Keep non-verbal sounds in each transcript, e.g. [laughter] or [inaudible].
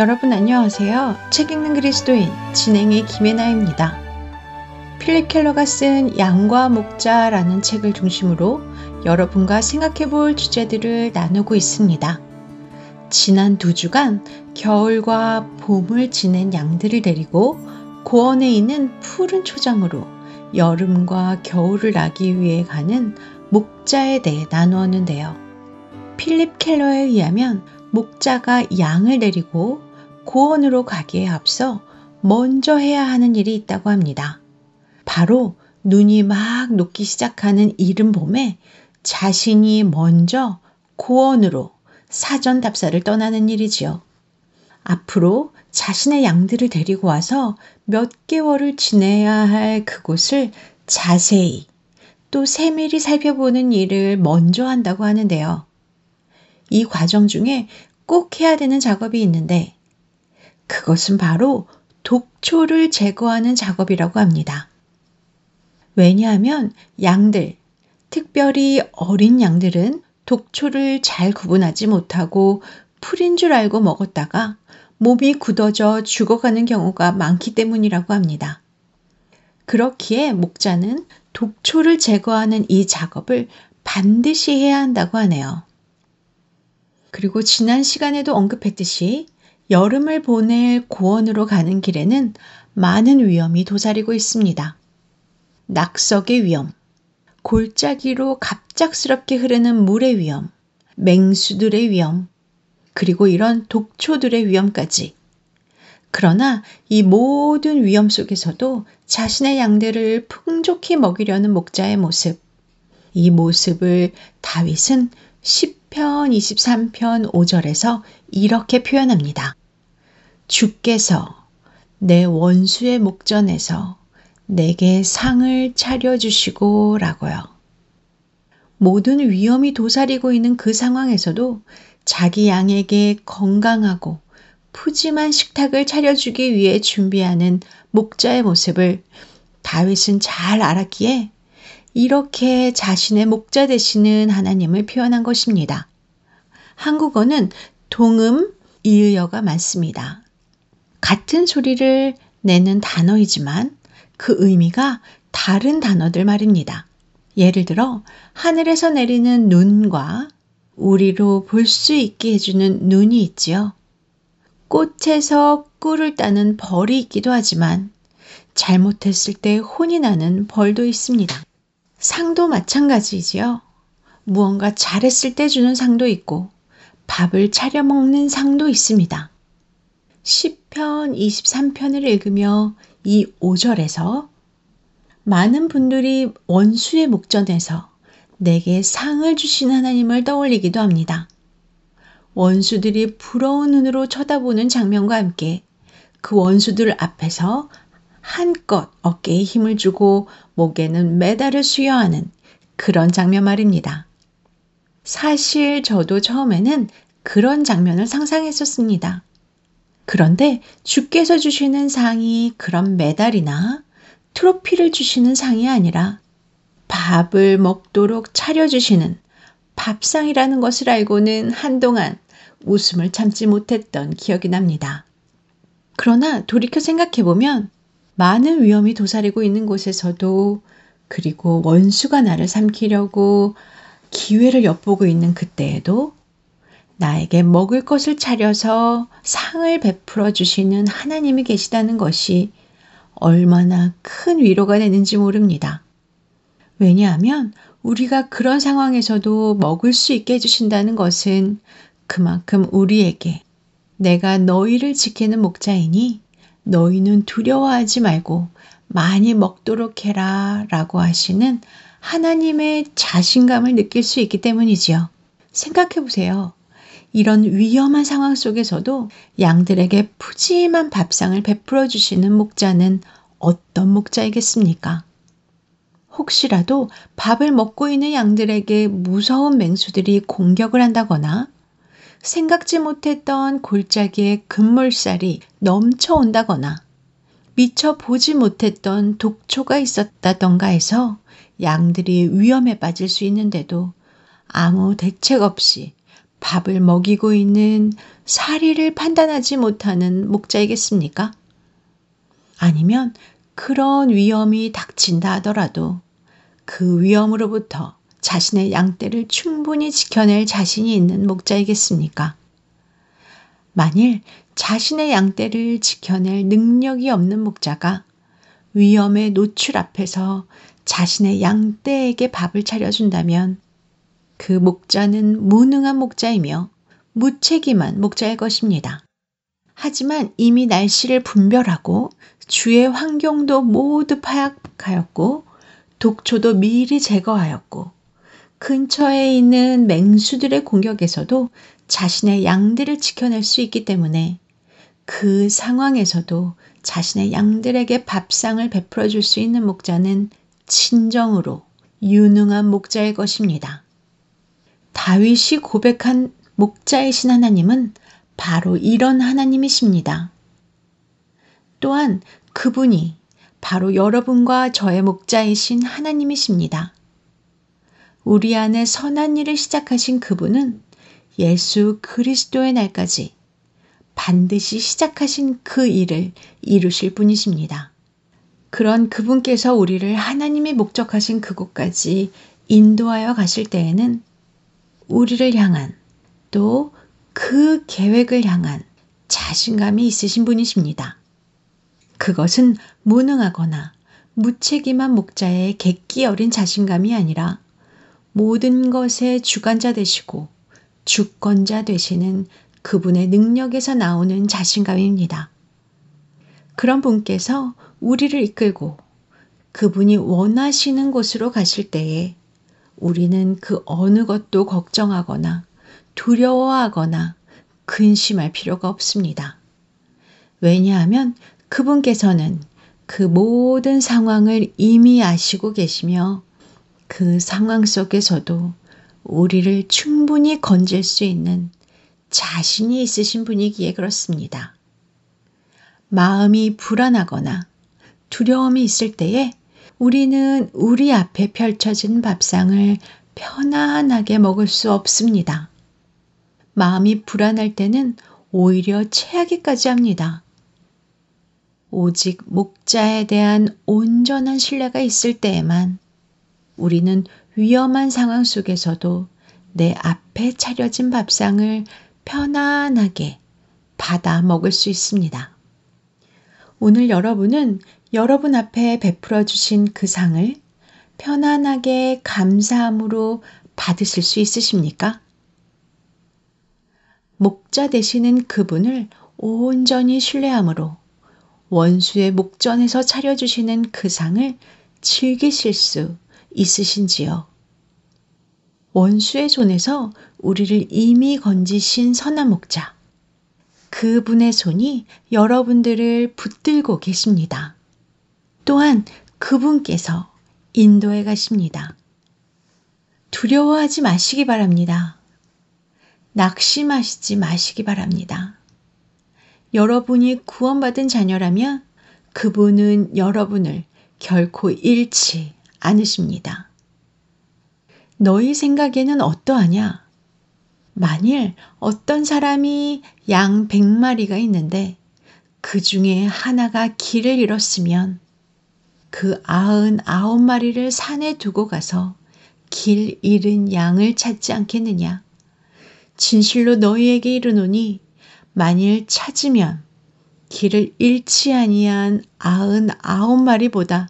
여러분 안녕하세요. 책 읽는 그리스도인 진행의 김혜나입니다. 필립 켈러가 쓴 양과 목자라는 책을 중심으로 여러분과 생각해 볼 주제들을 나누고 있습니다. 지난 두 주간 겨울과 봄을 지낸 양들을 데리고 고원에 있는 푸른 초장으로 여름과 겨울을 나기 위해 가는 목자에 대해 나누었는데요. 필립 켈러에 의하면 목자가 양을 데리고 고원으로 가기에 앞서 먼저 해야 하는 일이 있다고 합니다. 바로 눈이 막 녹기 시작하는 이른 봄에 자신이 먼저 고원으로 사전 답사를 떠나는 일이지요. 앞으로 자신의 양들을 데리고 와서 몇 개월을 지내야 할 그곳을 자세히 또 세밀히 살펴보는 일을 먼저 한다고 하는데요. 이 과정 중에 꼭 해야 되는 작업이 있는데 그것은 바로 독초를 제거하는 작업이라고 합니다. 왜냐하면 양들, 특별히 어린 양들은 독초를 잘 구분하지 못하고 풀인 줄 알고 먹었다가 몸이 굳어져 죽어가는 경우가 많기 때문이라고 합니다. 그렇기에 목자는 독초를 제거하는 이 작업을 반드시 해야 한다고 하네요. 그리고 지난 시간에도 언급했듯이 여름을 보낼 고원으로 가는 길에는 많은 위험이 도사리고 있습니다. 낙석의 위험, 골짜기로 갑작스럽게 흐르는 물의 위험, 맹수들의 위험, 그리고 이런 독초들의 위험까지. 그러나 이 모든 위험 속에서도 자신의 양들을 풍족히 먹이려는 목자의 모습, 이 모습을 다윗은 10편 23편 5절에서 이렇게 표현합니다. 주께서 내 원수의 목전에서 내게 상을 차려주시고 라고요. 모든 위험이 도사리고 있는 그 상황에서도 자기 양에게 건강하고 푸짐한 식탁을 차려주기 위해 준비하는 목자의 모습을 다윗은 잘 알았기에 이렇게 자신의 목자 되시는 하나님을 표현한 것입니다. 한국어는 동음, 이의어가 많습니다. 같은 소리를 내는 단어이지만 그 의미가 다른 단어들 말입니다. 예를 들어 하늘에서 내리는 눈과 우리로 볼 수 있게 해주는 눈이 있지요. 꽃에서 꿀을 따는 벌이 있기도 하지만 잘못했을 때 혼이 나는 벌도 있습니다. 상도 마찬가지지요. 무언가 잘했을 때 주는 상도 있고 밥을 차려 먹는 상도 있습니다. 10편, 23편을 읽으며 이 5절에서 많은 분들이 원수의 목전에서 내게 상을 주신 하나님을 떠올리기도 합니다. 원수들이 부러운 눈으로 쳐다보는 장면과 함께 그 원수들 앞에서 한껏 어깨에 힘을 주고 목에는 메달을 수여하는 그런 장면 말입니다. 사실 저도 처음에는 그런 장면을 상상했었습니다. 그런데 주께서 주시는 상이 그런 메달이나 트로피를 주시는 상이 아니라 밥을 먹도록 차려주시는 밥상이라는 것을 알고는 한동안 웃음을 참지 못했던 기억이 납니다. 그러나 돌이켜 생각해보면 많은 위험이 도사리고 있는 곳에서도 그리고 원수가 나를 삼키려고 기회를 엿보고 있는 그때에도 나에게 먹을 것을 차려서 상을 베풀어 주시는 하나님이 계시다는 것이 얼마나 큰 위로가 되는지 모릅니다. 왜냐하면 우리가 그런 상황에서도 먹을 수 있게 해주신다는 것은 그만큼 우리에게 내가 너희를 지키는 목자이니 너희는 두려워하지 말고 많이 먹도록 해라 라고 하시는 하나님의 자신감을 느낄 수 있기 때문이지요. 생각해 보세요. 이런 위험한 상황 속에서도 양들에게 푸짐한 밥상을 베풀어 주시는 목자는 어떤 목자이겠습니까? 혹시라도 밥을 먹고 있는 양들에게 무서운 맹수들이 공격을 한다거나 생각지 못했던 골짜기에 금물살이 넘쳐온다거나 미처 보지 못했던 독초가 있었다던가 해서 양들이 위험에 빠질 수 있는데도 아무 대책 없이 밥을 먹이고 있는 사리를 판단하지 못하는 목자이겠습니까? 아니면 그런 위험이 닥친다 하더라도 그 위험으로부터 자신의 양떼를 충분히 지켜낼 자신이 있는 목자이겠습니까? 만일 자신의 양떼를 지켜낼 능력이 없는 목자가 위험의 노출 앞에서 자신의 양떼에게 밥을 차려준다면 그 목자는 무능한 목자이며 무책임한 목자일 것입니다. 하지만 이미 날씨를 분별하고 주의 환경도 모두 파악하였고 독초도 미리 제거하였고 근처에 있는 맹수들의 공격에서도 자신의 양들을 지켜낼 수 있기 때문에 그 상황에서도 자신의 양들에게 밥상을 베풀어 줄 수 있는 목자는 진정으로 유능한 목자일 것입니다. 다윗이 고백한 목자이신 하나님은 바로 이런 하나님이십니다. 또한 그분이 바로 여러분과 저의 목자이신 하나님이십니다. 우리 안에 선한 일을 시작하신 그분은 예수 그리스도의 날까지 반드시 시작하신 그 일을 이루실 분이십니다. 그런 그분께서 우리를 하나님이 목적하신 그곳까지 인도하여 가실 때에는 우리를 향한 또 그 계획을 향한 자신감이 있으신 분이십니다. 그것은 무능하거나 무책임한 목자의 객기 어린 자신감이 아니라 모든 것의 주관자 되시고 주권자 되시는 그분의 능력에서 나오는 자신감입니다. 그런 분께서 우리를 이끌고 그분이 원하시는 곳으로 가실 때에 우리는 그 어느 것도 걱정하거나 두려워하거나 근심할 필요가 없습니다. 왜냐하면 그분께서는 그 모든 상황을 이미 아시고 계시며 그 상황 속에서도 우리를 충분히 건질 수 있는 자신이 있으신 분이기에 그렇습니다. 마음이 불안하거나 두려움이 있을 때에 우리는 우리 앞에 펼쳐진 밥상을 편안하게 먹을 수 없습니다. 마음이 불안할 때는 오히려 체하기까지 합니다. 오직 목자에 대한 온전한 신뢰가 있을 때에만 우리는 위험한 상황 속에서도 내 앞에 차려진 밥상을 편안하게 받아 먹을 수 있습니다. 오늘 여러분은 여러분 앞에 베풀어 주신 그 상을 편안하게 감사함으로 받으실 수 있으십니까? 목자 되시는 그분을 온전히 신뢰함으로 원수의 목전에서 차려주시는 그 상을 즐기실 수 있으신지요? 원수의 손에서 우리를 이미 건지신 선한 목자. 그분의 손이 여러분들을 붙들고 계십니다. 또한 그분께서 인도해 가십니다. 두려워하지 마시기 바랍니다. 낙심하시지 마시기 바랍니다. 여러분이 구원받은 자녀라면 그분은 여러분을 결코 잃지 않으십니다. 너희 생각에는 어떠하냐? 만일 어떤 사람이 양 100마리가 있는데 그 중에 하나가 길을 잃었으면 그 아흔 아홉 마리를 산에 두고 가서 길 잃은 양을 찾지 않겠느냐? 진실로 너희에게 이르노니 만일 찾으면 길을 잃지 아니한 아흔 아홉 마리보다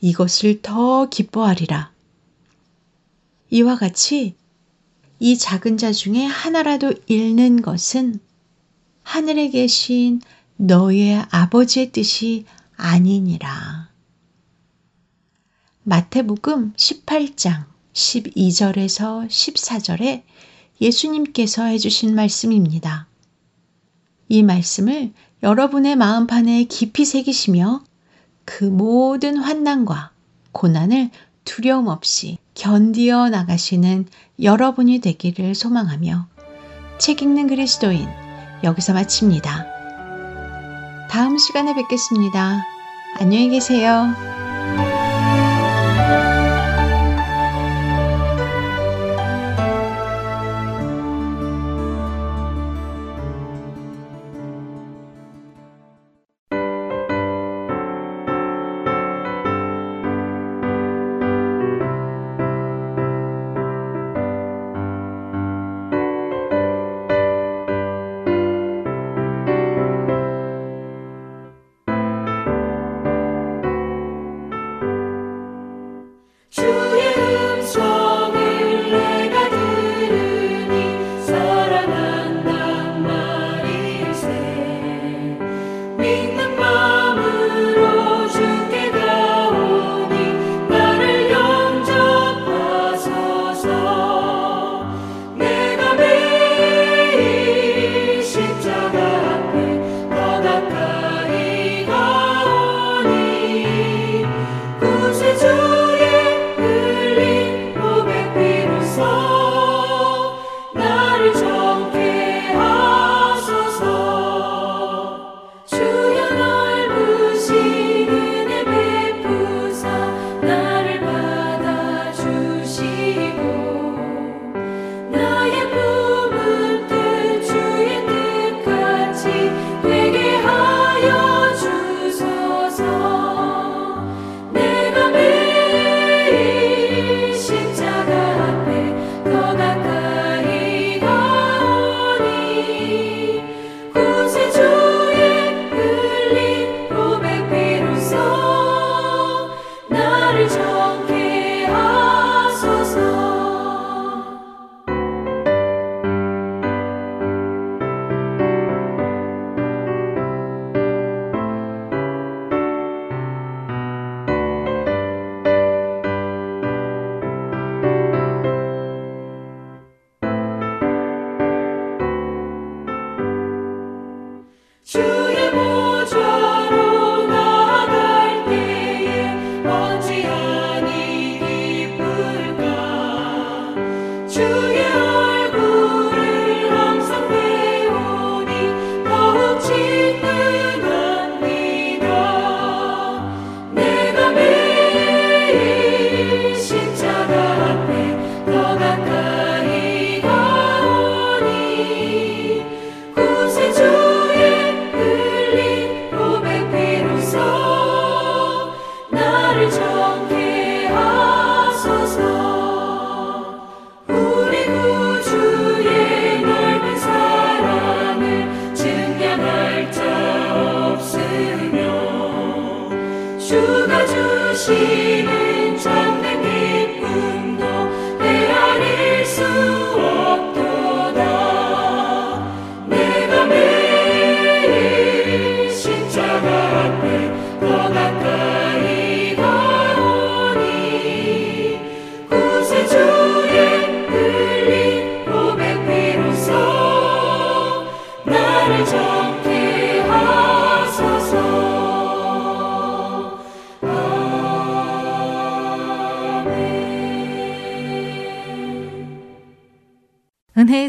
이것을 더 기뻐하리라. 이와 같이 이 작은 자 중에 하나라도 잃는 것은 하늘에 계신 너의 아버지의 뜻이 아니니라. 마태복음 18장 12절에서 14절에 예수님께서 해주신 말씀입니다. 이 말씀을 여러분의 마음판에 깊이 새기시며 그 모든 환난과 고난을 두려움 없이 견디어 나가시는 여러분이 되기를 소망하며 책 읽는 그리스도인 여기서 마칩니다. 다음 시간에 뵙겠습니다. 안녕히 계세요.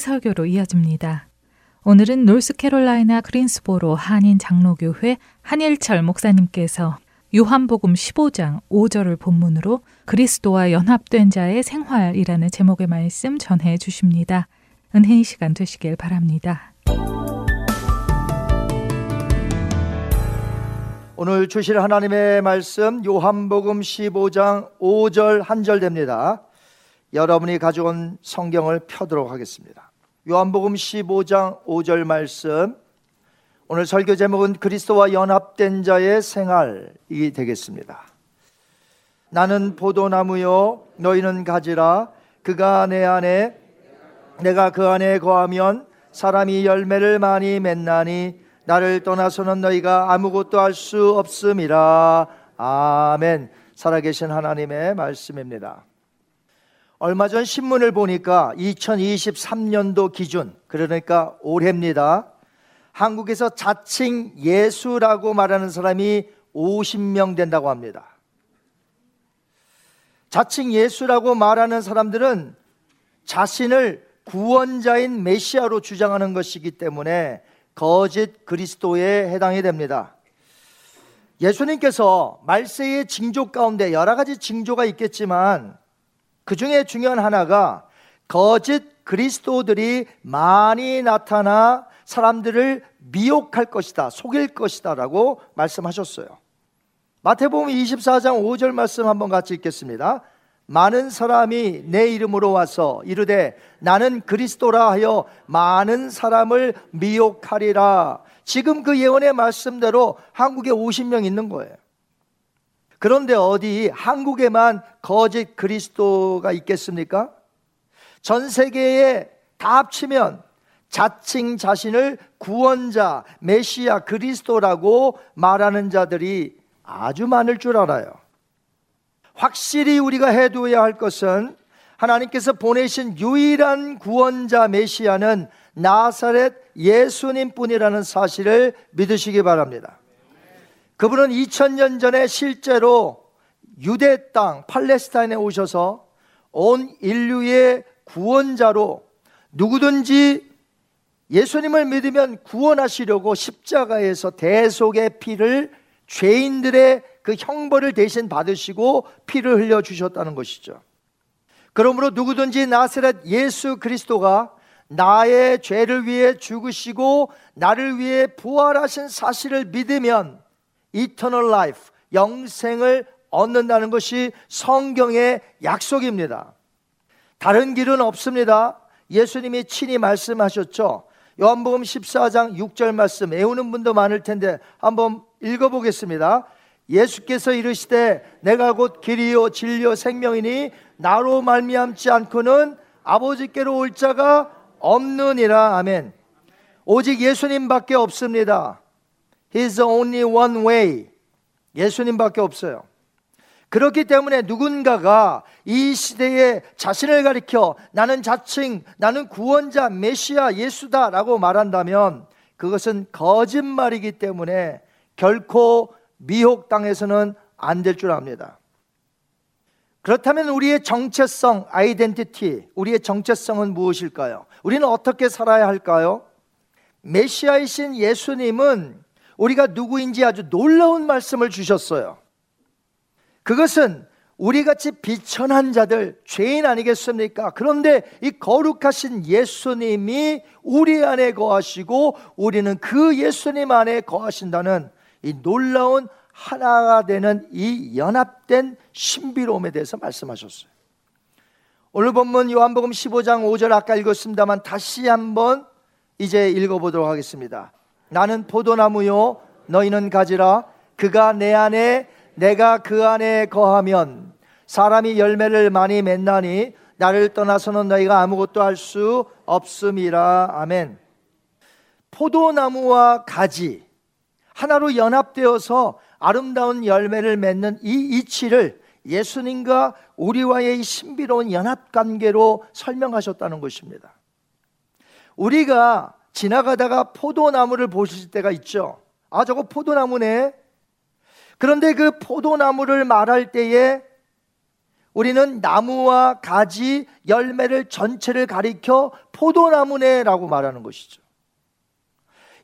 설교로 이어집니다. 오늘은 노스캐롤라이나 그린스보로 한인 장로교회 한일철 목사님께서 요한복음 15장 5절을 본문으로 그리스도와 연합된 자의 생활이라는 제목의 말씀 전해 주십니다. 은혜의 시간 되시길 바랍니다. 오늘 주실 하나님의 말씀 요한복음 15장 5절 한절 됩니다. 여러분이 가져온 성경을 펴도록 하겠습니다. 요한복음 15장 5절 말씀. 오늘 설교 제목은 그리스도와 연합된 자의 생활이 되겠습니다. 나는 포도나무요 너희는 가지라 그가 내 안에 내가 그 안에 거하면 사람이 열매를 많이 맺나니 나를 떠나서는 너희가 아무것도 할 수 없음이라 아멘 살아계신 하나님의 말씀입니다 얼마 전 신문을 보니까 2023년도 기준, 그러니까 올해입니다. 한국에서 자칭 예수라고 말하는 사람이 50명 된다고 합니다. 자칭 예수라고 말하는 사람들은 자신을 구원자인 메시아로 주장하는 것이기 때문에 거짓 그리스도에 해당이 됩니다. 예수님께서 말세의 징조 가운데 여러 가지 징조가 있겠지만 그 중에 중요한 하나가 거짓 그리스도들이 많이 나타나 사람들을 미혹할 것이다, 속일 것이다 라고 말씀하셨어요. 마태복음 24장 5절 말씀 한번 같이 읽겠습니다. 많은 사람이 내 이름으로 와서 이르되 나는 그리스도라 하여 많은 사람을 미혹하리라. 지금 그 예언의 말씀대로 한국에 50명 있는 거예요. 그런데 어디 한국에만 거짓 그리스도가 있겠습니까? 전 세계에 다 합치면 자칭 자신을 구원자, 메시아, 그리스도라고 말하는 자들이 아주 많을 줄 알아요. 확실히 우리가 해두어야 할 것은 하나님께서 보내신 유일한 구원자 메시아는 나사렛 예수님 뿐이라는 사실을 믿으시기 바랍니다. 그분은 2000년 전에 실제로 유대 땅 팔레스타인에 오셔서 온 인류의 구원자로 누구든지 예수님을 믿으면 구원하시려고 십자가에서 대속의 피를 죄인들의 그 형벌을 대신 받으시고 피를 흘려 주셨다는 것이죠. 그러므로 누구든지 나세렛 예수 그리스도가 나의 죄를 위해 죽으시고 나를 위해 부활하신 사실을 믿으면 eternal life, 영생을 얻는다는 것이 성경의 약속입니다. 다른 길은 없습니다. 예수님이 친히 말씀하셨죠. 요한복음 14장 6절 말씀 외우는 분도 많을 텐데 한번 읽어보겠습니다. 예수께서 이르시되 내가 곧 길이요 진리요 생명이니 나로 말미암지 않고는 아버지께로 올 자가 없느니라 아멘. 오직 예수님밖에 없습니다. He's only one way. 예수님밖에 없어요. 그렇기 때문에 누군가가 이 시대에 자신을 가리켜 나는 자칭 나는 구원자 메시아 예수다라고 말한다면 그것은 거짓말이기 때문에 결코 미혹당해서는 안 될 줄 압니다. 그렇다면 우리의 정체성, 아이덴티티, 우리의 정체성은 무엇일까요? 우리는 어떻게 살아야 할까요? 메시아이신 예수님은 우리가 누구인지 아주 놀라운 말씀을 주셨어요. 그것은 우리 같이 비천한 자들, 죄인 아니겠습니까? 그런데 이 거룩하신 예수님이 우리 안에 거하시고 우리는 그 예수님 안에 거하신다는 이 놀라운 하나가 되는 이 연합된 신비로움에 대해서 말씀하셨어요. 오늘 본문 요한복음 15장 5절 아까 읽었습니다만 다시 한번 이제 읽어보도록 하겠습니다. 나는 포도나무요, 너희는 가지라. 그가 내 안에, 내가 그 안에 거하면 사람이 열매를 많이 맺나니 나를 떠나서는 너희가 아무것도 할 수 없음이라. 아멘. 포도나무와 가지, 하나로 연합되어서 아름다운 열매를 맺는 이 이치를 예수님과 우리와의 신비로운 연합 관계로 설명하셨다는 것입니다. 우리가 지나가다가 포도나무를 보실 때가 있죠. 아, 저거 포도나무네. 그런데 그 포도나무를 말할 때에 우리는 나무와 가지, 열매를 전체를 가리켜 포도나무네라고 말하는 것이죠.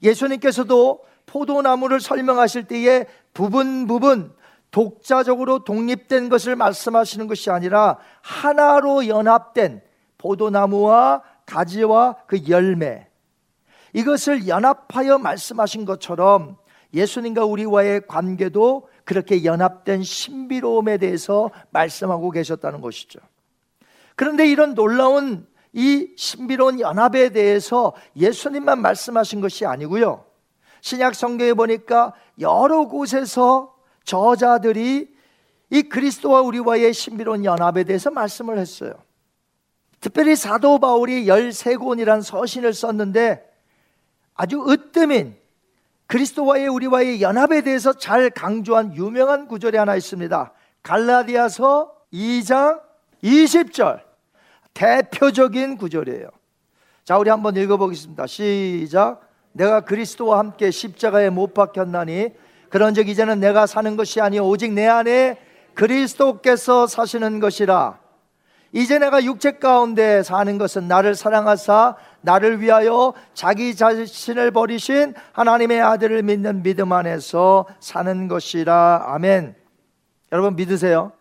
예수님께서도 포도나무를 설명하실 때에 부분 부분 독자적으로 독립된 것을 말씀하시는 것이 아니라 하나로 연합된 포도나무와 가지와 그 열매 이것을 연합하여 말씀하신 것처럼 예수님과 우리와의 관계도 그렇게 연합된 신비로움에 대해서 말씀하고 계셨다는 것이죠. 그런데 이런 놀라운 이 신비로운 연합에 대해서 예수님만 말씀하신 것이 아니고요. 신약 성경에 보니까 여러 곳에서 저자들이 이 그리스도와 우리와의 신비로운 연합에 대해서 말씀을 했어요. 특별히 사도 바울이 13권이란 서신을 썼는데 아주 으뜸인 그리스도와의 우리와의 연합에 대해서 잘 강조한 유명한 구절이 하나 있습니다. 갈라디아서 2장 20절. 대표적인 구절이에요. 자, 우리 한번 읽어보겠습니다. 시작. 내가 그리스도와 함께 십자가에 못 박혔나니 그런즉 이제는 내가 사는 것이 아니요 오직 내 안에 그리스도께서 사시는 것이라. 이제 내가 육체 가운데 사는 것은 나를 사랑하사 나를 위하여 자기 자신을 버리신 하나님의 아들을 믿는 믿음 안에서 사는 것이라. 아멘. 여러분 믿으세요?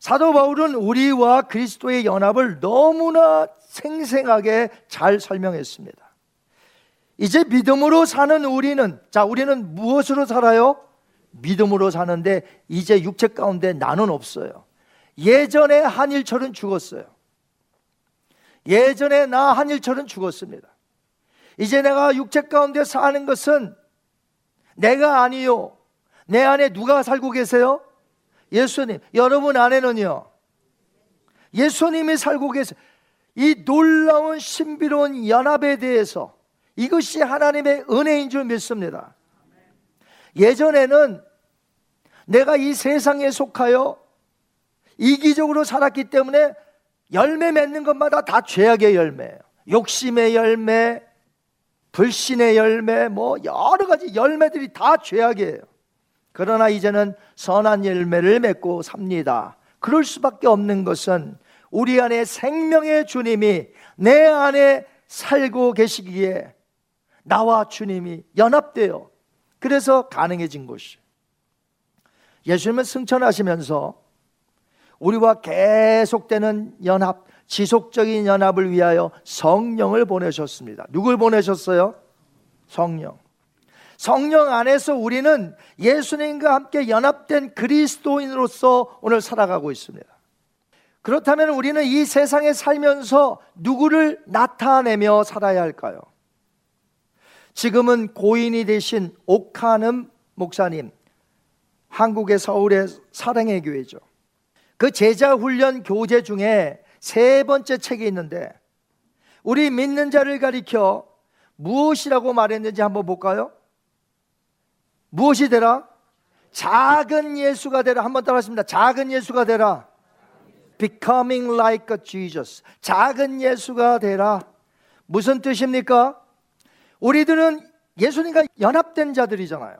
사도 바울은 우리와 그리스도의 연합을 너무나 생생하게 잘 설명했습니다. 이제 믿음으로 사는 우리는 자, 우리는 무엇으로 살아요? 믿음으로 사는데 이제 육체 가운데 나는 없어요. 예전에 한일철은 죽었어요. 예전에 나 한일철은 죽었습니다. 이제 내가 육체 가운데 사는 것은 내가 아니요. 내 안에 누가 살고 계세요? 예수님. 여러분 안에는요. 예수님이 살고 계세요. 이 놀라운 신비로운 연합에 대해서 이것이 하나님의 은혜인 줄 믿습니다. 예전에는 내가 이 세상에 속하여 이기적으로 살았기 때문에 열매 맺는 것마다 다 죄악의 열매예요. 욕심의 열매, 불신의 열매, 뭐 여러 가지 열매들이 다 죄악이에요. 그러나 이제는 선한 열매를 맺고 삽니다. 그럴 수밖에 없는 것은 우리 안에 생명의 주님이 내 안에 살고 계시기에 나와 주님이 연합되어 그래서 가능해진 것이. 예수님은 승천하시면서 우리와 계속되는 연합, 지속적인 연합을 위하여 성령을 보내셨습니다. 누굴 보내셨어요? 성령. 성령 안에서 우리는 예수님과 함께 연합된 그리스도인으로서 오늘 살아가고 있습니다. 그렇다면 우리는 이 세상에 살면서 누구를 나타내며 살아야 할까요? 지금은 고인이 되신 옥하는 목사님, 한국의 서울의 사랑의 교회죠. 그 제자 훈련 교재 중에 세 번째 책이 있는데 우리 믿는 자를 가리켜 무엇이라고 말했는지 한번 볼까요? 무엇이 되라? 작은 예수가 되라. 한번 따라하십니다. 작은 예수가 되라. Becoming like a Jesus. 작은 예수가 되라. 무슨 뜻입니까? 우리들은 예수님과 연합된 자들이잖아요.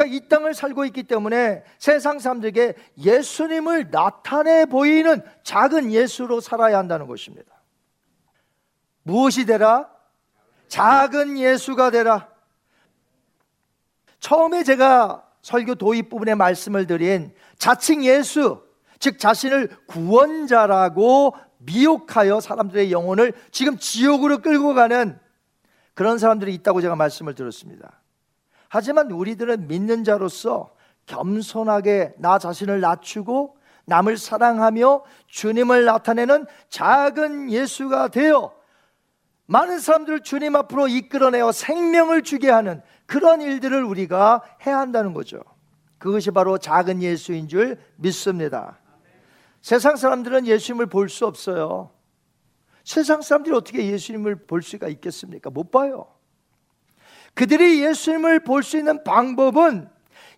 그러니까 이 땅을 살고 있기 때문에 세상 사람들에게 예수님을 나타내 보이는 작은 예수로 살아야 한다는 것입니다. 무엇이 되라? 작은 예수가 되라. 처음에 제가 설교 도입 부분에 말씀을 드린 자칭 예수, 즉 자신을 구원자라고 미혹하여 사람들의 영혼을 지금 지옥으로 끌고 가는 그런 사람들이 있다고 제가 말씀을 들었습니다. 하지만 우리들은 믿는 자로서 겸손하게 나 자신을 낮추고 남을 사랑하며 주님을 나타내는 작은 예수가 되어 많은 사람들을 주님 앞으로 이끌어내어 생명을 주게 하는 그런 일들을 우리가 해야 한다는 거죠. 그것이 바로 작은 예수인 줄 믿습니다. 세상 사람들은 예수님을 볼 수 없어요. 세상 사람들이 어떻게 예수님을 볼 수가 있겠습니까? 못 봐요. 그들이 예수님을 볼 수 있는 방법은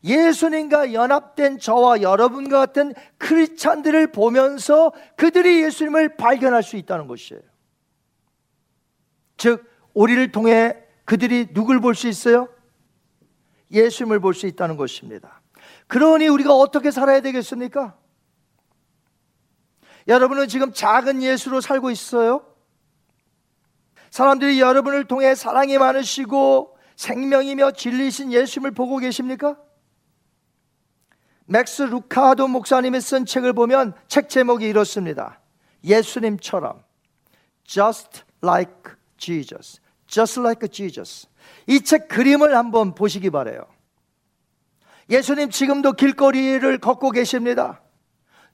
예수님과 연합된 저와 여러분과 같은 크리스찬들을 보면서 그들이 예수님을 발견할 수 있다는 것이에요. 즉, 우리를 통해 그들이 누굴 볼 수 있어요? 예수님을 볼 수 있다는 것입니다. 그러니 우리가 어떻게 살아야 되겠습니까? 여러분은 지금 작은 예수로 살고 있어요? 사람들이 여러분을 통해 사랑이 많으시고 생명이며 진리신 예수님을 보고 계십니까? 맥스 루카도 목사님이 쓴 책을 보면 책 제목이 이렇습니다. 예수님처럼 just like Jesus. just like Jesus. 이 책 그림을 한번 보시기 바래요. 예수님 지금도 길거리를 걷고 계십니다.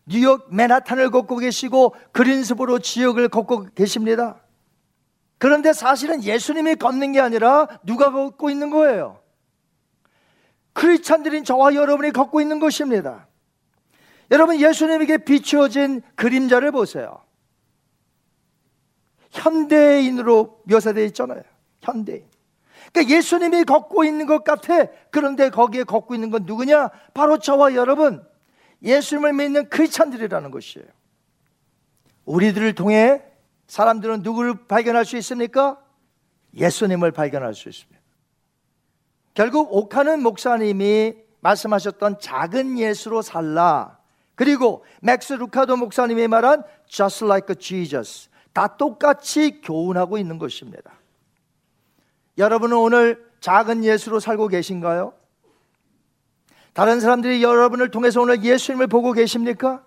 뉴욕 맨하탄을 걷고 계시고 그린스보로 지역을 걷고 계십니다. 그런데 사실은 예수님이 걷는 게 아니라 누가 걷고 있는 거예요? 크리스찬들인 저와 여러분이 걷고 있는 것입니다. 여러분 예수님에게 비추어진 그림자를 보세요. 현대인으로 묘사되어 있잖아요. 현대인. 그러니까 예수님이 걷고 있는 것 같아. 그런데 거기에 걷고 있는 건 누구냐? 바로 저와 여러분. 예수님을 믿는 크리스찬들이라는 것이에요. 우리들을 통해 사람들은 누구를 발견할 수 있습니까? 예수님을 발견할 수 있습니다. 결국 옥한흠 목사님이 말씀하셨던 작은 예수로 살라. 그리고 맥스 루카도 목사님이 말한 just like Jesus. 다 똑같이 교훈하고 있는 것입니다. 여러분은 오늘 작은 예수로 살고 계신가요? 다른 사람들이 여러분을 통해서 오늘 예수님을 보고 계십니까?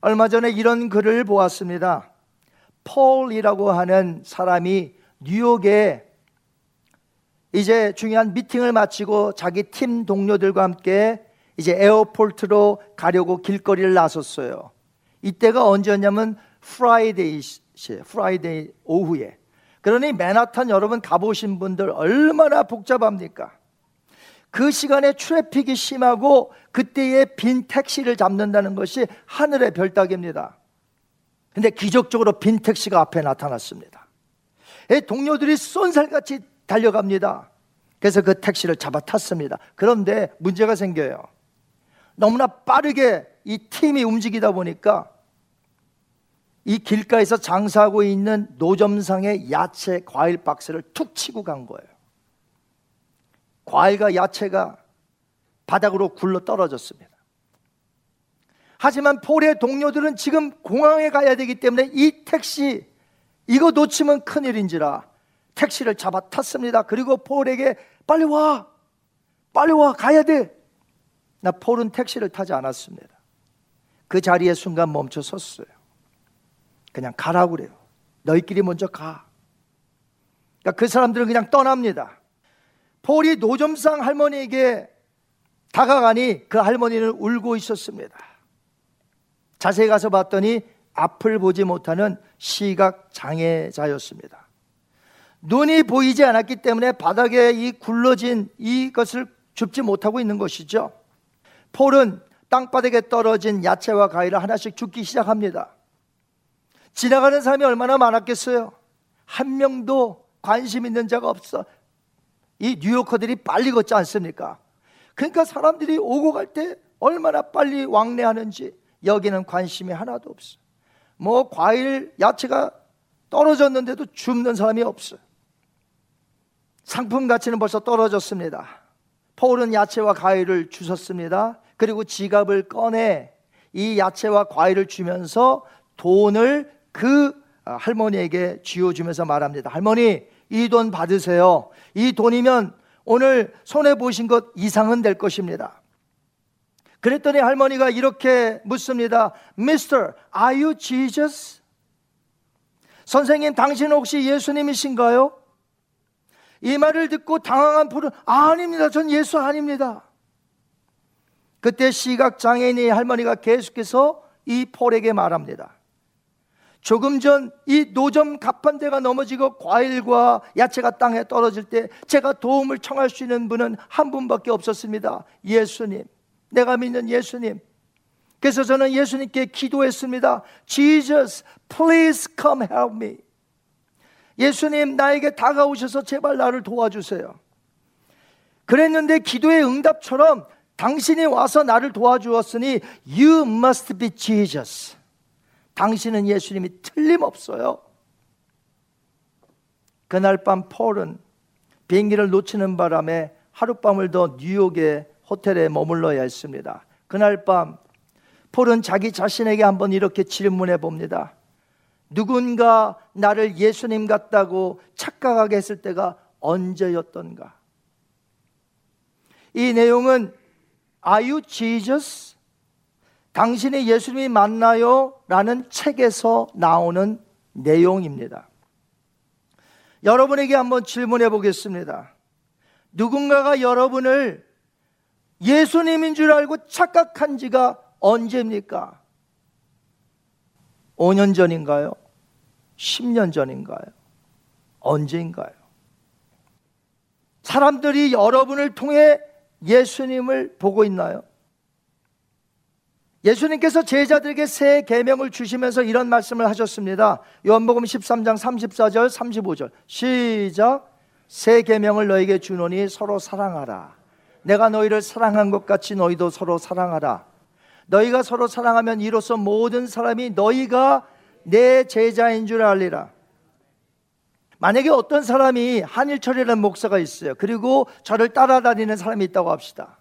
얼마 전에 이런 글을 보았습니다. 폴이라고 하는 사람이 뉴욕에 이제 중요한 미팅을 마치고 자기 팀 동료들과 함께 이제 airport로 가려고 길거리를 나섰어요. 이때가 언제였냐면 Friday, Friday 오후에. 그러니 맨하탄 여러분 가보신 분들 얼마나 복잡합니까? 그 시간에 traffic이 심하고 그때에 빈 택시를 잡는다는 것이 하늘의 별따기입니다. 근데 기적적으로 빈 택시가 앞에 나타났습니다. 동료들이 쏜살같이 달려갑니다. 그래서 그 택시를 잡아 탔습니다. 그런데 문제가 생겨요. 너무나 빠르게 이 팀이 움직이다 보니까 이 길가에서 장사하고 있는 노점상의 야채 과일 박스를 툭 치고 간 거예요. 과일과 야채가 바닥으로 굴러 떨어졌습니다. 하지만 폴의 동료들은 지금 공항에 가야 되기 때문에 이 택시 이거 놓치면 큰일인지라 택시를 잡아 탔습니다. 그리고 폴에게 빨리 와. 빨리 와. 가야 돼. 나 폴은 택시를 타지 않았습니다. 그 자리에 순간 멈춰 섰어요. 그냥 가라고 그래요. 너희끼리 먼저 가. 그러니까 그 사람들은 그냥 떠납니다. 폴이 노점상 할머니에게 다가가니 그 할머니는 울고 있었습니다. 자세히 가서 봤더니 앞을 보지 못하는 시각 장애자였습니다. 눈이 보이지 않았기 때문에 바닥에 이 굴러진 이것을 줍지 못하고 있는 것이죠. 폴은 땅바닥에 떨어진 야채와 과일을 하나씩 줍기 시작합니다. 지나가는 사람이 얼마나 많았겠어요? 한 명도 관심 있는 자가 없어. 이 뉴요커들이 빨리 걷지 않습니까? 그러니까 사람들이 오고 갈 때 얼마나 빨리 왕래하는지 여기는 관심이 하나도 없어. 뭐 과일, 야채가 떨어졌는데도 줍는 사람이 없어. 상품 가치는 벌써 떨어졌습니다. 폴은 야채와 과일을 주셨습니다. 그리고 지갑을 꺼내 이 야채와 과일을 주면서 돈을 그 할머니에게 쥐어주면서 말합니다. 할머니, 이 돈 받으세요. 이 돈이면 오늘 손해 보신 것 이상은 될 것입니다. 그랬더니 할머니가 이렇게 묻습니다. Mr. Are you Jesus? 선생님, 당신 혹시 예수님이신가요? 이 말을 듣고 당황한 폴은 아닙니다. 전 예수 아닙니다. 그때 시각장애인의 할머니가 계속해서 이 폴에게 말합니다. 조금 전 이 노점 가판대가 넘어지고 과일과 야채가 땅에 떨어질 때 제가 도움을 청할 수 있는 분은 한 분밖에 없었습니다. 예수님. 내가 믿는 예수님. 그래서 저는 예수님께 기도했습니다. Jesus, please come help me. 예수님 나에게 다가오셔서 제발 나를 도와주세요. 그랬는데 기도의 응답처럼 당신이 와서 나를 도와주었으니 you must be Jesus. 당신은 예수님이 틀림없어요. 그날 밤 폴은 비행기를 놓치는 바람에 하룻밤을 더 뉴욕의 호텔에 머물러야 했습니다. 그날 밤 폴은 자기 자신에게 한번 이렇게 질문해 봅니다. 누군가 나를 예수님 같다고 착각하게 했을 때가 언제였던가? 이 내용은 Are you Jesus? 당신이 예수님이 맞나요? 라는 책에서 나오는 내용입니다. 여러분에게 한번 질문해 보겠습니다. 누군가가 여러분을 예수님인 줄 알고 착각한 지가 언제입니까? 5년 전인가요? 10년 전인가요? 언제인가요? 사람들이 여러분을 통해 예수님을 보고 있나요? 예수님께서 제자들에게 새 계명을 주시면서 이런 말씀을 하셨습니다. 요한복음 13장 34절 35절. 시작. 새 계명을 너에게 주노니 서로 사랑하라. 내가 너희를 사랑한 것 같이 너희도 서로 사랑하라. 너희가 서로 사랑하면 이로써 모든 사람이 너희가 내 제자인 줄 알리라. 만약에 어떤 사람이 한일철이라는 목사가 있어요. 그리고 저를 따라다니는 사람이 있다고 합시다.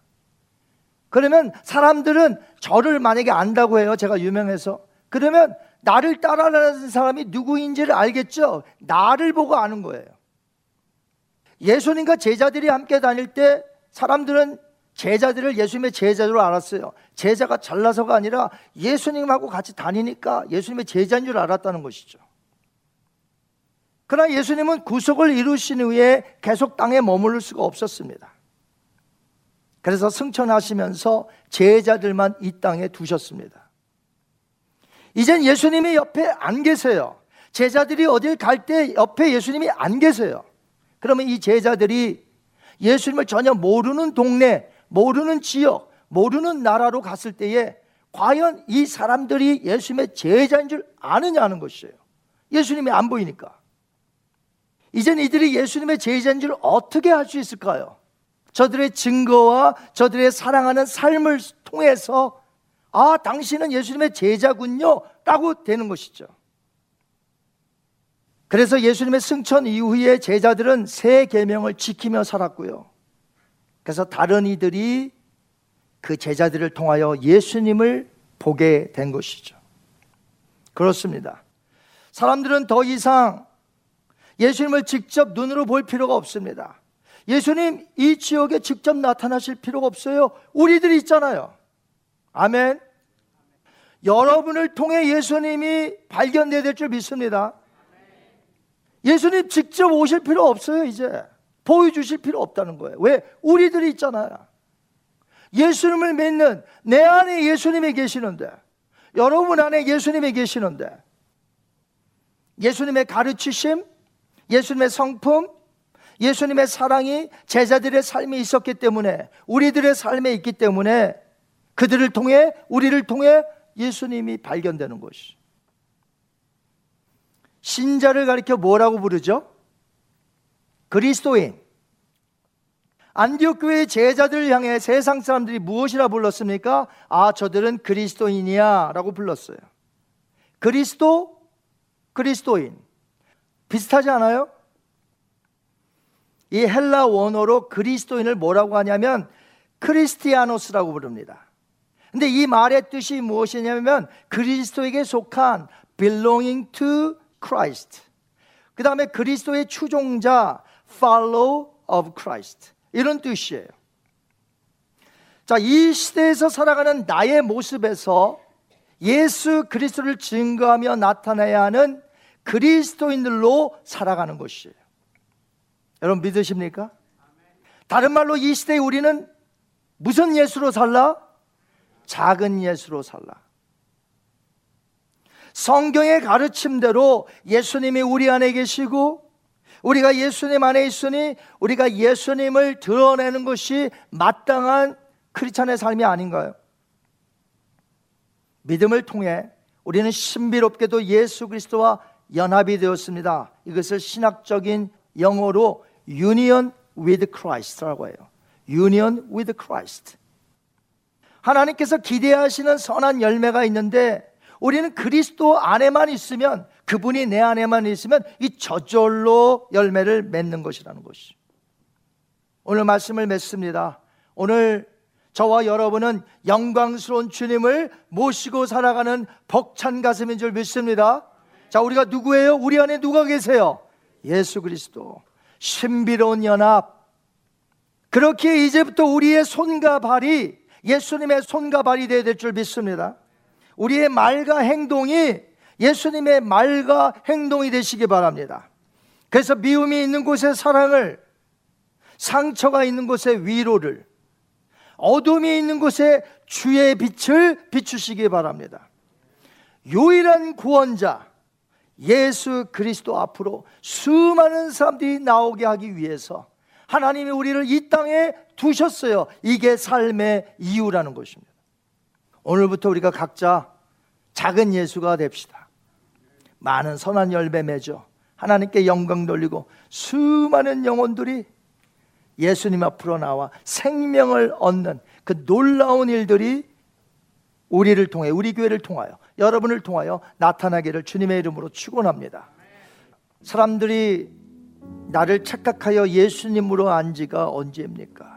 그러면 사람들은 저를 만약에 안다고 해요. 제가 유명해서. 그러면 나를 따라다니는 사람이 누구인지를 알겠죠? 나를 보고 아는 거예요. 예수님과 제자들이 함께 다닐 때 사람들은 제자들을 예수님의 제자로 알았어요. 제자가 잘나서가 아니라 예수님하고 같이 다니니까 예수님의 제자인 줄 알았다는 것이죠. 그러나 예수님은 구속을 이루신 후에 계속 땅에 머무를 수가 없었습니다. 그래서 승천하시면서 제자들만 이 땅에 두셨습니다. 이젠 예수님이 옆에 안 계세요. 제자들이 어딜 갈 때 옆에 예수님이 안 계세요. 그러면 이 제자들이 예수님을 전혀 모르는 동네, 모르는 지역, 모르는 나라로 갔을 때에 과연 이 사람들이 예수님의 제자인 줄 아느냐는 것이에요. 예수님이 안 보이니까. 이젠 이들이 예수님의 제자인 줄 어떻게 할수 있을까요? 저들의 증거와 저들의 사랑하는 삶을 통해서 아, 당신은 예수님의 제자군요. 라고 되는 것이죠. 그래서 예수님의 승천 이후에 제자들은 새 계명을 지키며 살았고요. 그래서 다른 이들이 그 제자들을 통하여 예수님을 보게 된 것이죠. 그렇습니다. 사람들은 더 이상 예수님을 직접 눈으로 볼 필요가 없습니다. 예수님 이 지역에 직접 나타나실 필요가 없어요. 우리들이 있잖아요. 아멘. 여러분을 통해 예수님이 발견돼야 될 줄 믿습니다. 예수님 직접 오실 필요 없어요, 이제. 보여주실 필요 없다는 거예요. 왜? 우리들이 있잖아요. 예수님을 믿는 내 안에 예수님이 계시는데, 여러분 안에 예수님이 계시는데, 예수님의 가르치심, 예수님의 성품, 예수님의 사랑이 제자들의 삶에 있었기 때문에 우리들의 삶에 있기 때문에 그들을 통해 우리를 통해 예수님이 발견되는 것이. 신자를 가리켜 뭐라고 부르죠? 그리스도인. 안디옥 교회의 제자들을 향해 세상 사람들이 무엇이라 불렀습니까? 아, 저들은 그리스도인이야라고 불렀어요. 그리스도 그리스도인. 비슷하지 않아요? 이 헬라 원어로 그리스도인을 뭐라고 하냐면 크리스티아노스라고 부릅니다. 근데 이 말의 뜻이 무엇이냐면 그리스도에게 속한 belonging to Christ. 그 다음에 그리스도의 추종자 follow of Christ. 이런 뜻이에요. 자, 이 시대에서 살아가는 나의 모습에서 예수 그리스도를 증거하며 나타내야 하는 그리스도인들로 살아가는 것이에요. 여러분 믿으십니까? 다른 말로 이 시대에 우리는 무슨 예수로 살라? 작은 예수로 살라. 성경의 가르침대로 예수님이 우리 안에 계시고 우리가 예수님 안에 있으니 우리가 예수님을 드러내는 것이 마땅한 크리스찬의 삶이 아닌가요? 믿음을 통해 우리는 신비롭게도 예수 그리스도와 연합이 되었습니다. 이것을 신학적인 영어로 union with Christ라고 해요. union with Christ. 하나님께서 기대하시는 선한 열매가 있는데 우리는 그리스도 안에만 있으면 그분이 내 안에만 있으면 이 저절로 열매를 맺는 것이라는 것이. 오늘 말씀을 맺습니다. 오늘 저와 여러분은 영광스러운 주님을 모시고 살아가는 벅찬 가슴인 줄 믿습니다. 자, 우리가 누구예요? 우리 안에 누가 계세요? 예수 그리스도. 신비로운 연합. 그렇게 이제부터 우리의 손과 발이 예수님의 손과 발이 되어야 될 줄 믿습니다. 우리의 말과 행동이 예수님의 말과 행동이 되시기 바랍니다. 그래서 미움이 있는 곳에 사랑을, 상처가 있는 곳에 위로를, 어둠이 있는 곳에 주의 빛을 비추시기 바랍니다. 유일한 구원자, 예수 그리스도 앞으로 수많은 사람들이 나오게 하기 위해서 하나님이 우리를 이 땅에 두셨어요. 이게 삶의 이유라는 것입니다. 오늘부터 우리가 각자 작은 예수가 됩시다. 많은 선한 열매 맺어 하나님께 영광 돌리고 수많은 영혼들이 예수님 앞으로 나와 생명을 얻는 그 놀라운 일들이 우리를 통해 우리 교회를 통하여 여러분을 통하여 나타나기를 주님의 이름으로 축원합니다. 사람들이 나를 착각하여 예수님으로 안 지가 언제입니까?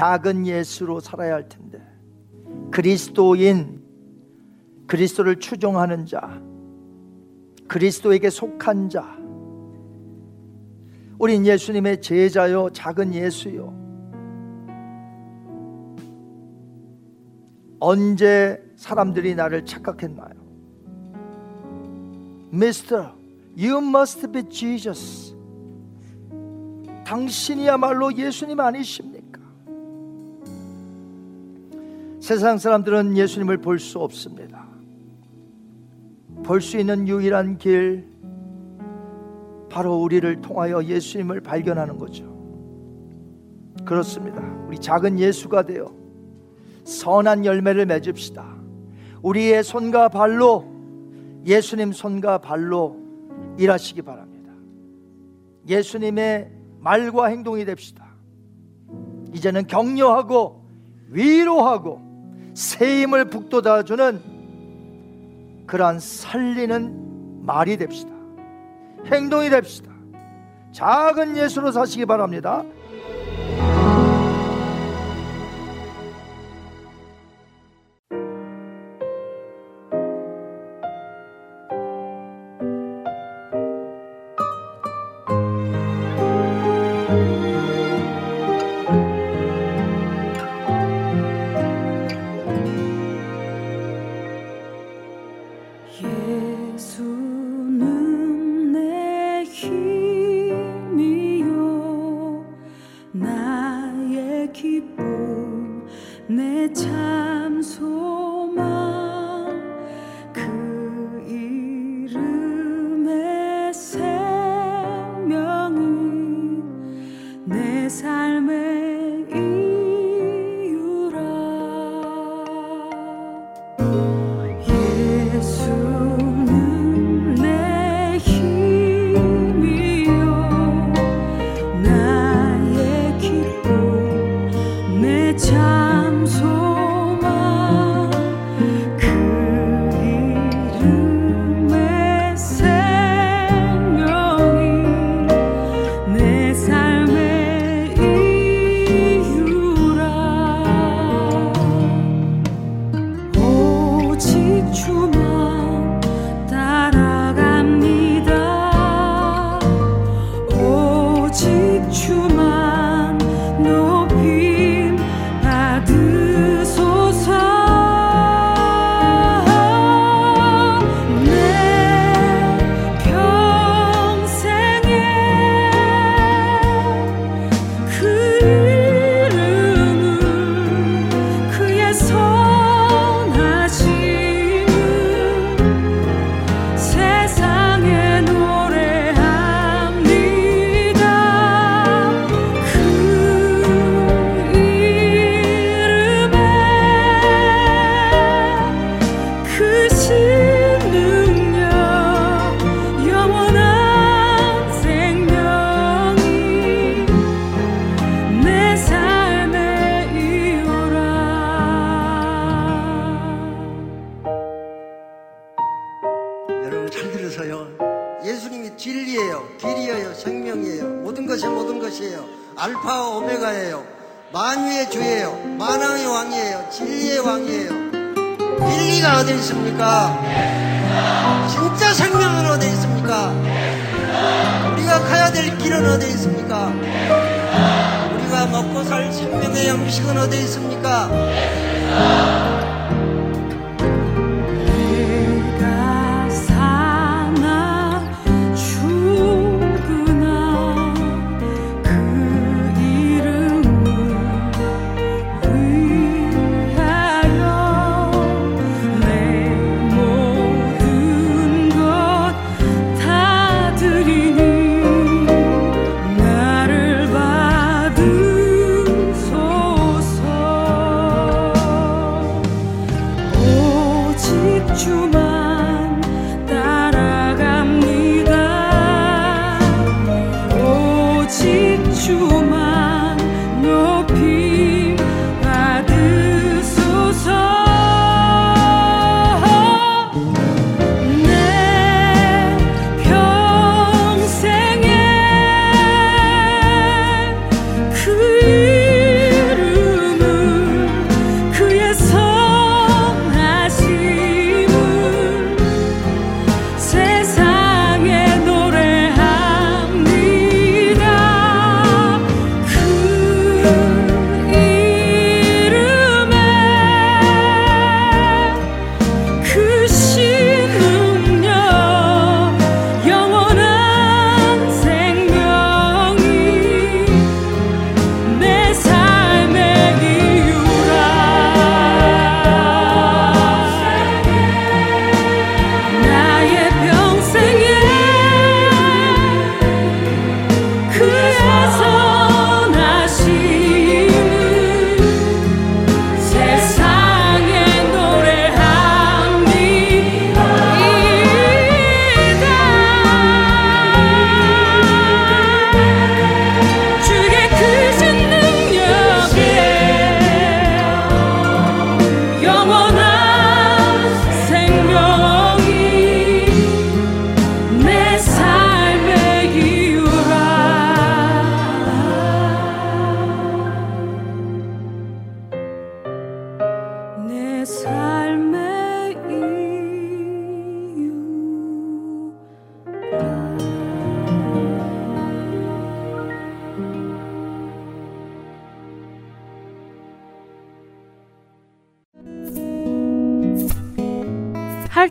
작은 예수로 살아야 할 텐데 그리스도인 그리스도를 추종하는 자 그리스도에게 속한 자 우린 예수님의 제자요 작은 예수요 언제 사람들이 나를 착각했나요? Mister, you must be Jesus. 당신이야말로 예수님 아니십니까? 세상 사람들은 예수님을 볼 수 없습니다. 볼 수 있는 유일한 길, 바로 우리를 통하여 예수님을 발견하는 거죠. 그렇습니다. 우리 작은 예수가 되어 선한 열매를 맺읍시다. 우리의 손과 발로 예수님 손과 발로 일하시기 바랍니다. 예수님의 말과 행동이 됩시다. 이제는 격려하고 위로하고 새 힘을 북돋아 주는 그러한 살리는 말이 됩시다. 행동이 됩시다. 작은 예수로 사시기 바랍니다.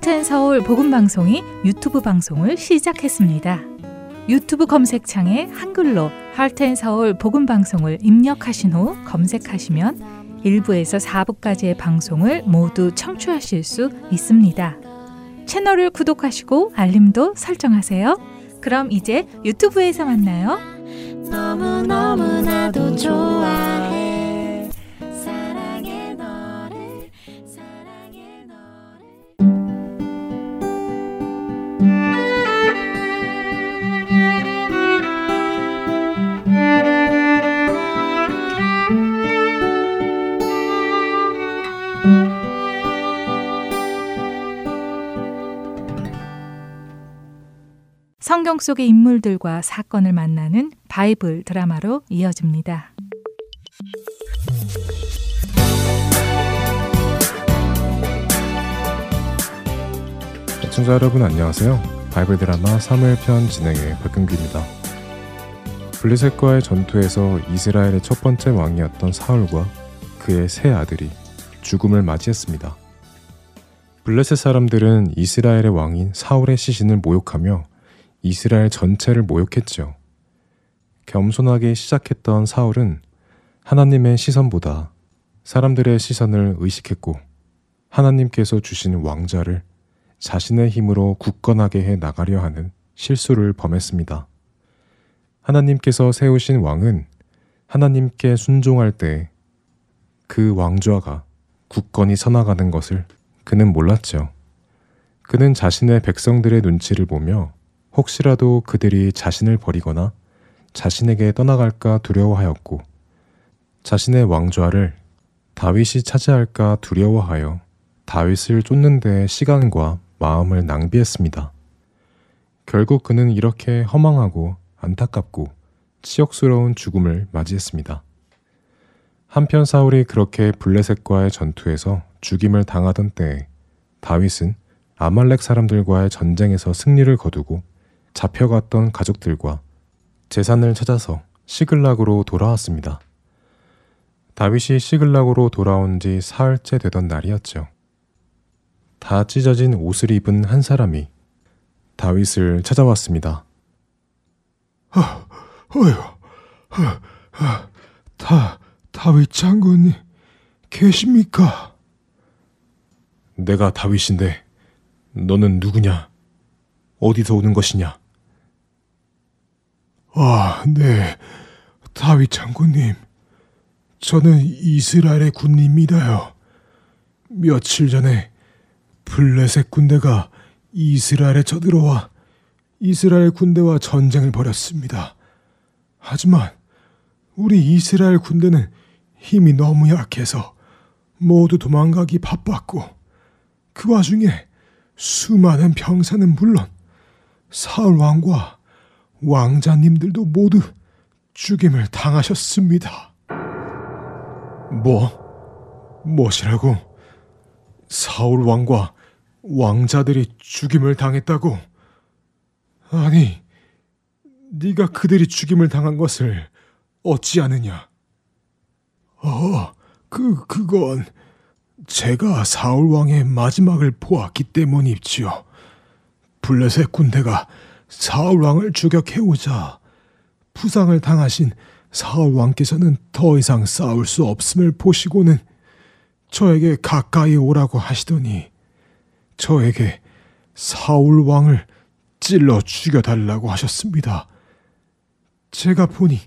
할텐서울 복음 방송이 유튜브 방송을 시작했습니다. 유튜브 검색창에 한글로 할텐서울 복음 방송을 입력하신 후 검색하시면 1부에서 4부까지의 방송을 모두 청취하실 수 있습니다. 채널을 구독하시고 알림도 설정하세요. 그럼 이제 유튜브에서 만나요. 너무너무나도 좋아 성경 속의 인물들과 사건을 만나는 바이블 드라마로 이어집니다. 시청자 여러분 안녕하세요. 바이블 드라마 3일편 진행의 박근규입니다. 블레셋과의 전투에서 이스라엘의 첫 번째 왕이었던 사울과 그의 세 아들이 죽음을 맞이했습니다. 블레셋 사람들은 이스라엘의 왕인 사울의 시신을 모욕하며 이스라엘 전체를 모욕했죠. 겸손하게 시작했던 사울은 하나님의 시선보다 사람들의 시선을 의식했고 하나님께서 주신 왕자를 자신의 힘으로 굳건하게 해 나가려 하는 실수를 범했습니다. 하나님께서 세우신 왕은 하나님께 순종할 때 그 왕좌가 굳건히 서나가는 것을 그는 몰랐죠. 그는 자신의 백성들의 눈치를 보며 혹시라도 그들이 자신을 버리거나 자신에게 떠나갈까 두려워하였고 자신의 왕좌를 다윗이 차지할까 두려워하여 다윗을 쫓는 데 시간과 마음을 낭비했습니다. 결국 그는 이렇게 허망하고 안타깝고 치욕스러운 죽음을 맞이했습니다. 한편 사울이 그렇게 블레셋과의 전투에서 죽임을 당하던 때에 다윗은 아말렉 사람들과의 전쟁에서 승리를 거두고 잡혀갔던 가족들과 재산을 찾아서 시글락으로 돌아왔습니다. 다윗이 시글락으로 돌아온 지 사흘째 되던 날이었죠. 다 찢어진 옷을 입은 한 사람이 다윗을 찾아왔습니다. 아, 어휴, 아, 아, 다, 다윗 장군님, 계십니까? 내가 다윗인데 너는 누구냐? 어디서 오는 것이냐? 아, 네, 다윗 장군님. 저는 이스라엘의 군입니다요. 며칠 전에 블레셋 군대가 이스라엘에 쳐들어와 이스라엘 군대와 전쟁을 벌였습니다. 하지만 우리 이스라엘 군대는 힘이 너무 약해서 모두 도망가기 바빴고 그 와중에 수많은 병사는 물론 사울 왕과 왕자님들도 모두 죽임을 당하셨습니다. 뭐? 무엇이라고? 사울 왕과 왕자들이 죽임을 당했다고? 아니, 네가 그들이 죽임을 당한 것을 어찌 아느냐? 어, 그 그건 제가 사울 왕의 마지막을 보았기 때문이지요. 블레셋 군대가 사울 왕을 추격해오자 부상을 당하신 사울 왕께서는 더 이상 싸울 수 없음을 보시고는 저에게 가까이 오라고 하시더니 저에게 사울 왕을 찔러 죽여달라고 하셨습니다. 제가 보니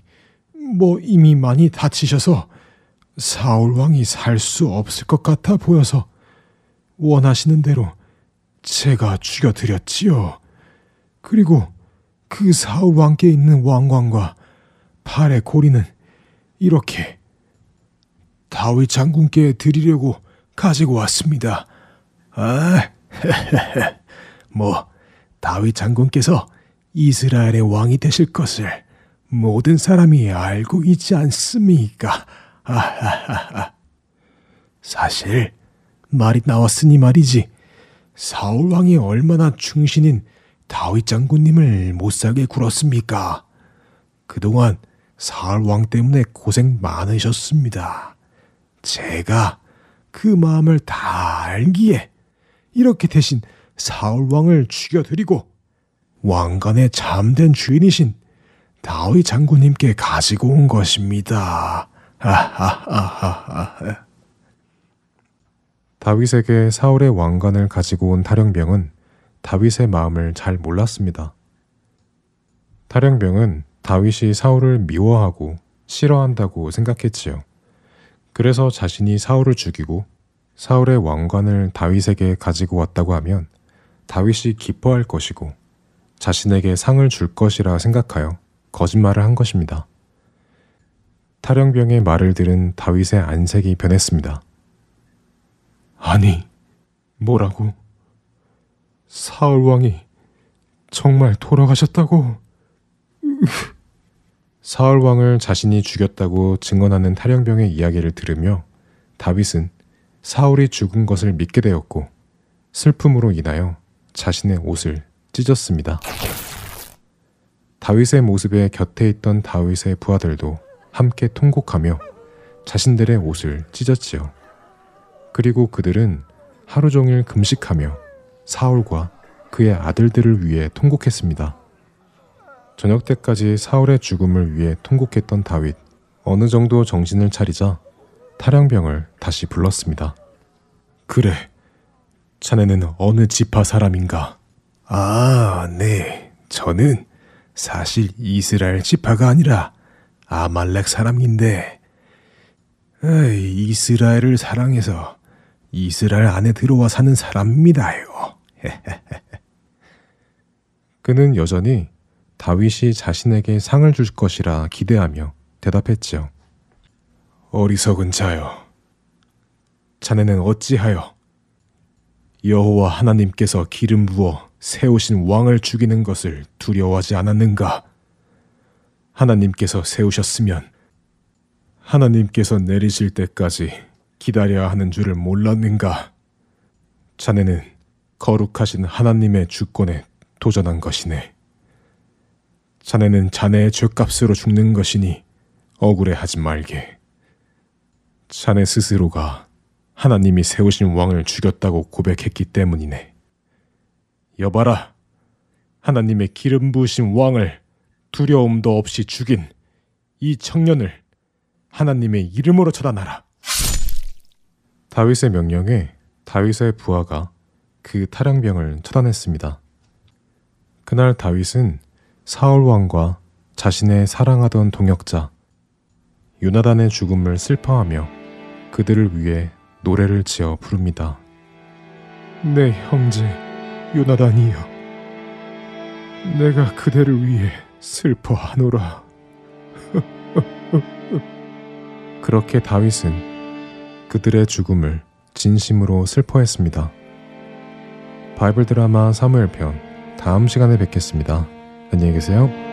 뭐 이미 많이 다치셔서 사울 왕이 살 수 없을 것 같아 보여서 원하시는 대로 제가 죽여드렸지요. 그리고 그 사울 왕께 있는 왕관과 팔의 고리는 이렇게 다윗 장군께 드리려고 가지고 왔습니다. 아, [laughs] 뭐 다윗 장군께서 이스라엘의 왕이 되실 것을 모든 사람이 알고 있지 않습니까? 아하하하. [laughs] 사실 말이 나왔으니 말이지. 사울 왕이 얼마나 충신인 다윗 장군님을 못살게 굴었습니까? 그동안 사울 왕 때문에 고생 많으셨습니다. 제가 그 마음을 다 알기에 이렇게 대신 사울 왕을 죽여드리고 왕관의 참된 주인이신 다윗 장군님께 가지고 온 것입니다. [laughs] 하하하하하. 다윗에게 사울의 왕관을 가지고 온 탈영병은 다윗의 마음을 잘 몰랐습니다. 탈영병은 다윗이 사울을 미워하고 싫어한다고 생각했지요. 그래서 자신이 사울을 죽이고 사울의 왕관을 다윗에게 가지고 왔다고 하면 다윗이 기뻐할 것이고 자신에게 상을 줄 것이라 생각하여 거짓말을 한 것입니다. 탈영병의 말을 들은 다윗의 안색이 변했습니다. 아니, 뭐라고? 사울 왕이 정말 돌아가셨다고? [laughs] 사울 왕을 자신이 죽였다고 증언하는 탈영병의 이야기를 들으며 다윗은 사울이 죽은 것을 믿게 되었고 슬픔으로 인하여 자신의 옷을 찢었습니다. 다윗의 모습에 곁에 있던 다윗의 부하들도 함께 통곡하며 자신들의 옷을 찢었지요. 그리고 그들은 하루 종일 금식하며 사울과 그의 아들들을 위해 통곡했습니다. 저녁 때까지 사울의 죽음을 위해 통곡했던 다윗. 어느 정도 정신을 차리자 탈양병을 다시 불렀습니다. 그래, 자네는 어느 지파 사람인가? 아, 네. 저는 사실 이스라엘 지파가 아니라 아말렉 사람인데, 에이, 이스라엘을 사랑해서 이스라엘 안에 들어와 사는 사람입니다요. [laughs] 그는 여전히 다윗이 자신에게 상을 줄 것이라 기대하며 대답했지요. 어리석은 자여, 자네는 어찌하여 여호와 하나님께서 기름 부어 세우신 왕을 죽이는 것을 두려워하지 않았는가? 하나님께서 세우셨으면 하나님께서 내리실 때까지 기다려야 하는 줄을 몰랐는가? 자네는 거룩하신 하나님의 주권에 도전한 것이네. 자네는 자네의 죄값으로 죽는 것이니 억울해하지 말게. 자네 스스로가 하나님이 세우신 왕을 죽였다고 고백했기 때문이네. 여봐라, 하나님의 기름 부으신 왕을 두려움도 없이 죽인 이 청년을 하나님의 이름으로 처단하라. 다윗의 명령에 다윗의 부하가 그 탈양병을 처단했습니다. 그날 다윗은 사울 왕과 자신의 사랑하던 동역자 요나단의 죽음을 슬퍼하며 그들을 위해 노래를 지어 부릅니다. 내 형제 요나단이여 내가 그대를 위해 슬퍼하노라. [laughs] 그렇게 다윗은 그들의 죽음을 진심으로 슬퍼했습니다. 바이블 드라마 사무엘 편 다음 시간에 뵙겠습니다. 안녕히 계세요.